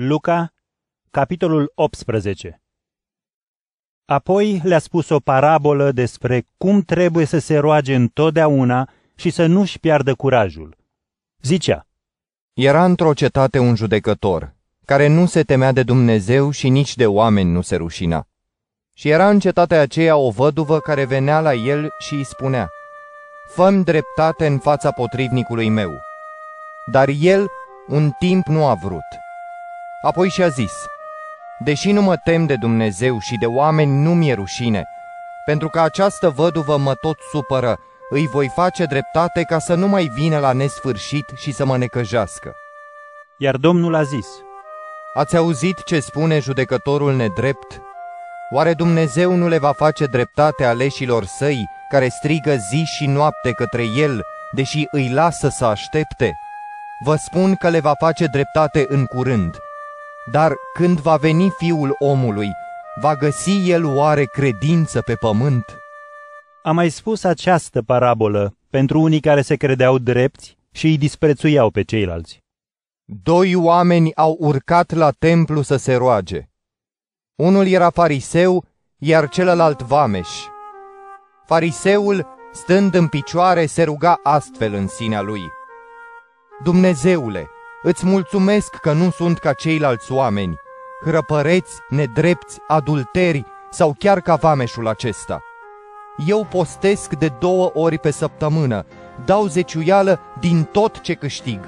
Luca, capitolul 18 Apoi le-a spus o parabolă despre cum trebuie să se roage întotdeauna și să nu-și piardă curajul. Zicea, Era într-o cetate un judecător, care nu se temea de Dumnezeu și nici de oameni nu se rușina. Și era în cetatea aceea o văduvă care venea la el și îi spunea, Făm dreptate în fața potrivnicului meu. Dar el un timp nu a vrut. Apoi și-a zis, Deși nu mă tem de Dumnezeu și de oameni nu mi-e rușine, pentru că această văduvă mă tot supără, îi voi face dreptate ca să nu mai vină la nesfârșit și să mă necăjească. Iar Domnul a zis, Ați auzit ce spune judecătorul nedrept? Oare Dumnezeu nu le va face dreptate aleșilor săi, care strigă zi și noapte către el, deși îi lasă să aștepte? Vă spun că le va face dreptate în curând. Dar când va veni fiul omului, va găsi el oare credință pe pământ? a mai spus această parabolă pentru unii care se credeau drepți și îi disprețuiau pe ceilalți. Doi oameni au urcat la templu să se roage. Unul era fariseu, iar celălalt vameș. Fariseul, stând în picioare, se ruga astfel în sinea lui. Dumnezeule, îți mulțumesc că nu sunt ca ceilalți oameni, hrăpăreți, nedrepți, adulteri sau chiar ca vameșul acesta. Eu postesc de două ori pe săptămână, dau zeciuială din tot ce câștig.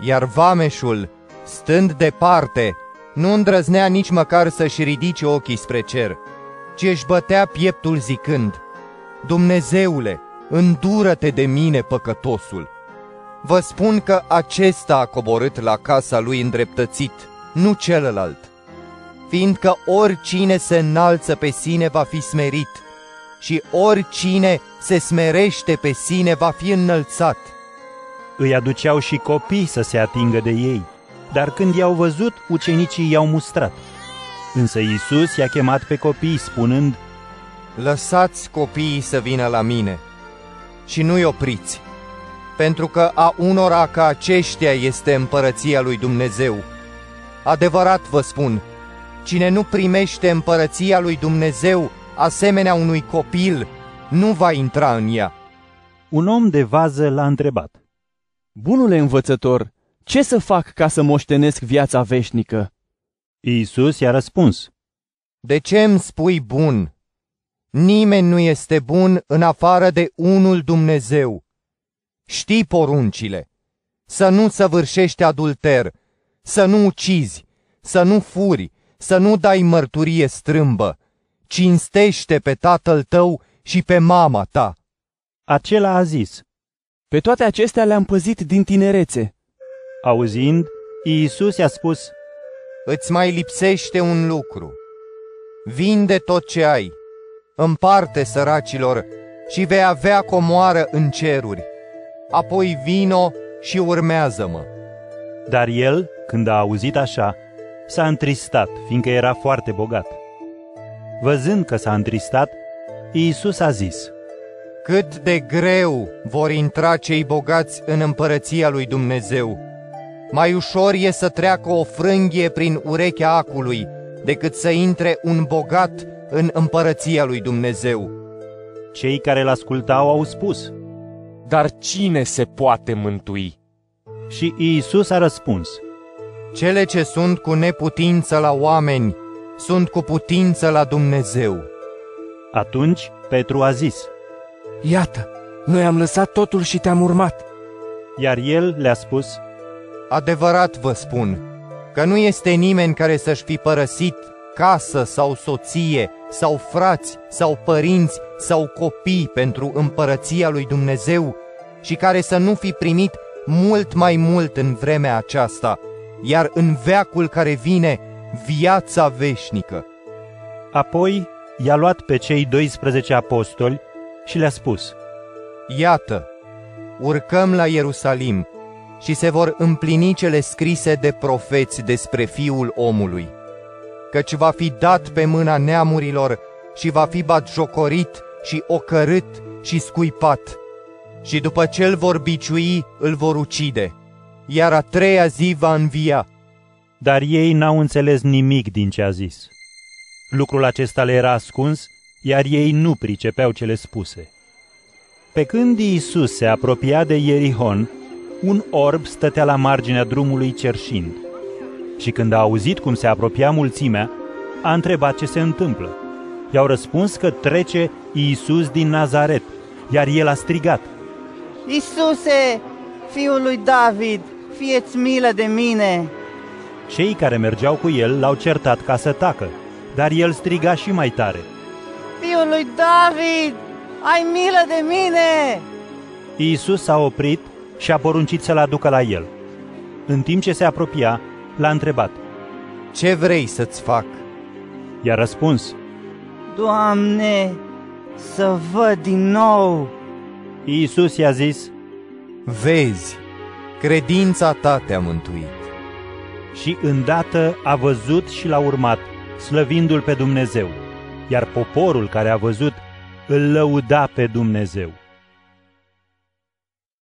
Iar vameșul, stând departe, nu îndrăznea nici măcar să-și ridice ochii spre cer, ci își bătea pieptul zicând, Dumnezeule, îndură-te de mine, păcătosul! Vă spun că acesta a coborât la casa lui îndreptățit, nu celălalt, fiindcă oricine se înalță pe sine va fi smerit și oricine se smerește pe sine va fi înălțat. Îi aduceau și copii să se atingă de ei, dar când i-au văzut, ucenicii i-au mustrat. Însă Iisus i-a chemat pe copii spunând, Lăsați copiii să vină la mine și nu-i opriți, pentru că a unora ca aceștia este împărăția lui Dumnezeu. Adevărat vă spun, cine nu primește împărăția lui Dumnezeu asemenea unui copil, nu va intra în ea. Un om de vază l-a întrebat. Bunule învățător, ce să fac ca să moștenesc viața veșnică? Iisus i-a răspuns, De ce îmi spui bun? Nimeni nu este bun în afară de unul Dumnezeu. Știi poruncile. Să nu săvârșești adulter, să nu ucizi, să nu furi, să nu dai mărturie strâmbă, cinstește pe tatăl tău și pe mama ta. Acela a zis, Pe toate acestea le-am păzit din tinerețe. auzind, Iisus i-a spus, Îți mai lipsește un lucru. Vinde tot ce ai, împarte săracilor și vei avea comoară în ceruri. Apoi vino și urmează-mă. dar el, când a auzit așa, s-a întristat, fiindcă era foarte bogat. Văzând că s-a întristat, Iisus a zis, Cât de greu vor intra cei bogați în împărăția lui Dumnezeu. Mai ușor e să treacă o frânghie prin urechea acului decât să intre un bogat în împărăția lui Dumnezeu. cei care l-ascultau au spus. Dar cine se poate mântui? Și Iisus a răspuns, Cele ce sunt cu neputință la oameni sunt cu putință la Dumnezeu. atunci Petru a zis, Iată, noi am lăsat totul și te-am urmat. iar el le-a spus, Adevărat vă spun că nu este nimeni care să-și fi părăsit casă sau soție sau frați sau părinți sau copii pentru împărăția lui Dumnezeu și care să nu fi primit mult mai mult în vremea aceasta, iar în veacul care vine viața veșnică. apoi i-a luat pe cei 12 apostoli și le-a spus, Iată, urcăm la Ierusalim și se vor împlini cele scrise de profeți despre Fiul omului, căci va fi dat pe mâna neamurilor și va fi batjocorit și ocărât și scuipat. Și după ce îl vor biciui, îl vor ucide, iar a treia zi va învia. Dar ei n-au înțeles nimic din ce a zis. Lucrul acesta le era ascuns, iar ei nu pricepeau cele spuse. Pe când Iisus se apropia de Ierihon, un orb stătea la marginea drumului cerșind. Și când a auzit cum se apropia mulțimea, a întrebat ce se întâmplă. I-au răspuns că trece Iisus din Nazaret, iar el a strigat. Isuse, fiul lui David, fieți milă de mine! Cei care mergeau cu el l-au certat ca să tacă, dar el striga și mai tare. Fiul lui David, ai milă de mine! Iisus s-a oprit și a poruncit să-l aducă la el. În timp ce se apropia, l-a întrebat. Ce vrei să-ți fac? I-a răspuns. Doamne, să văd din nou! Iisus i-a zis Vezi, credința ta te-a mântuit. și îndată a văzut și l-a urmat, slăvindu-l pe Dumnezeu. Iar poporul care a văzut îl lăuda pe Dumnezeu.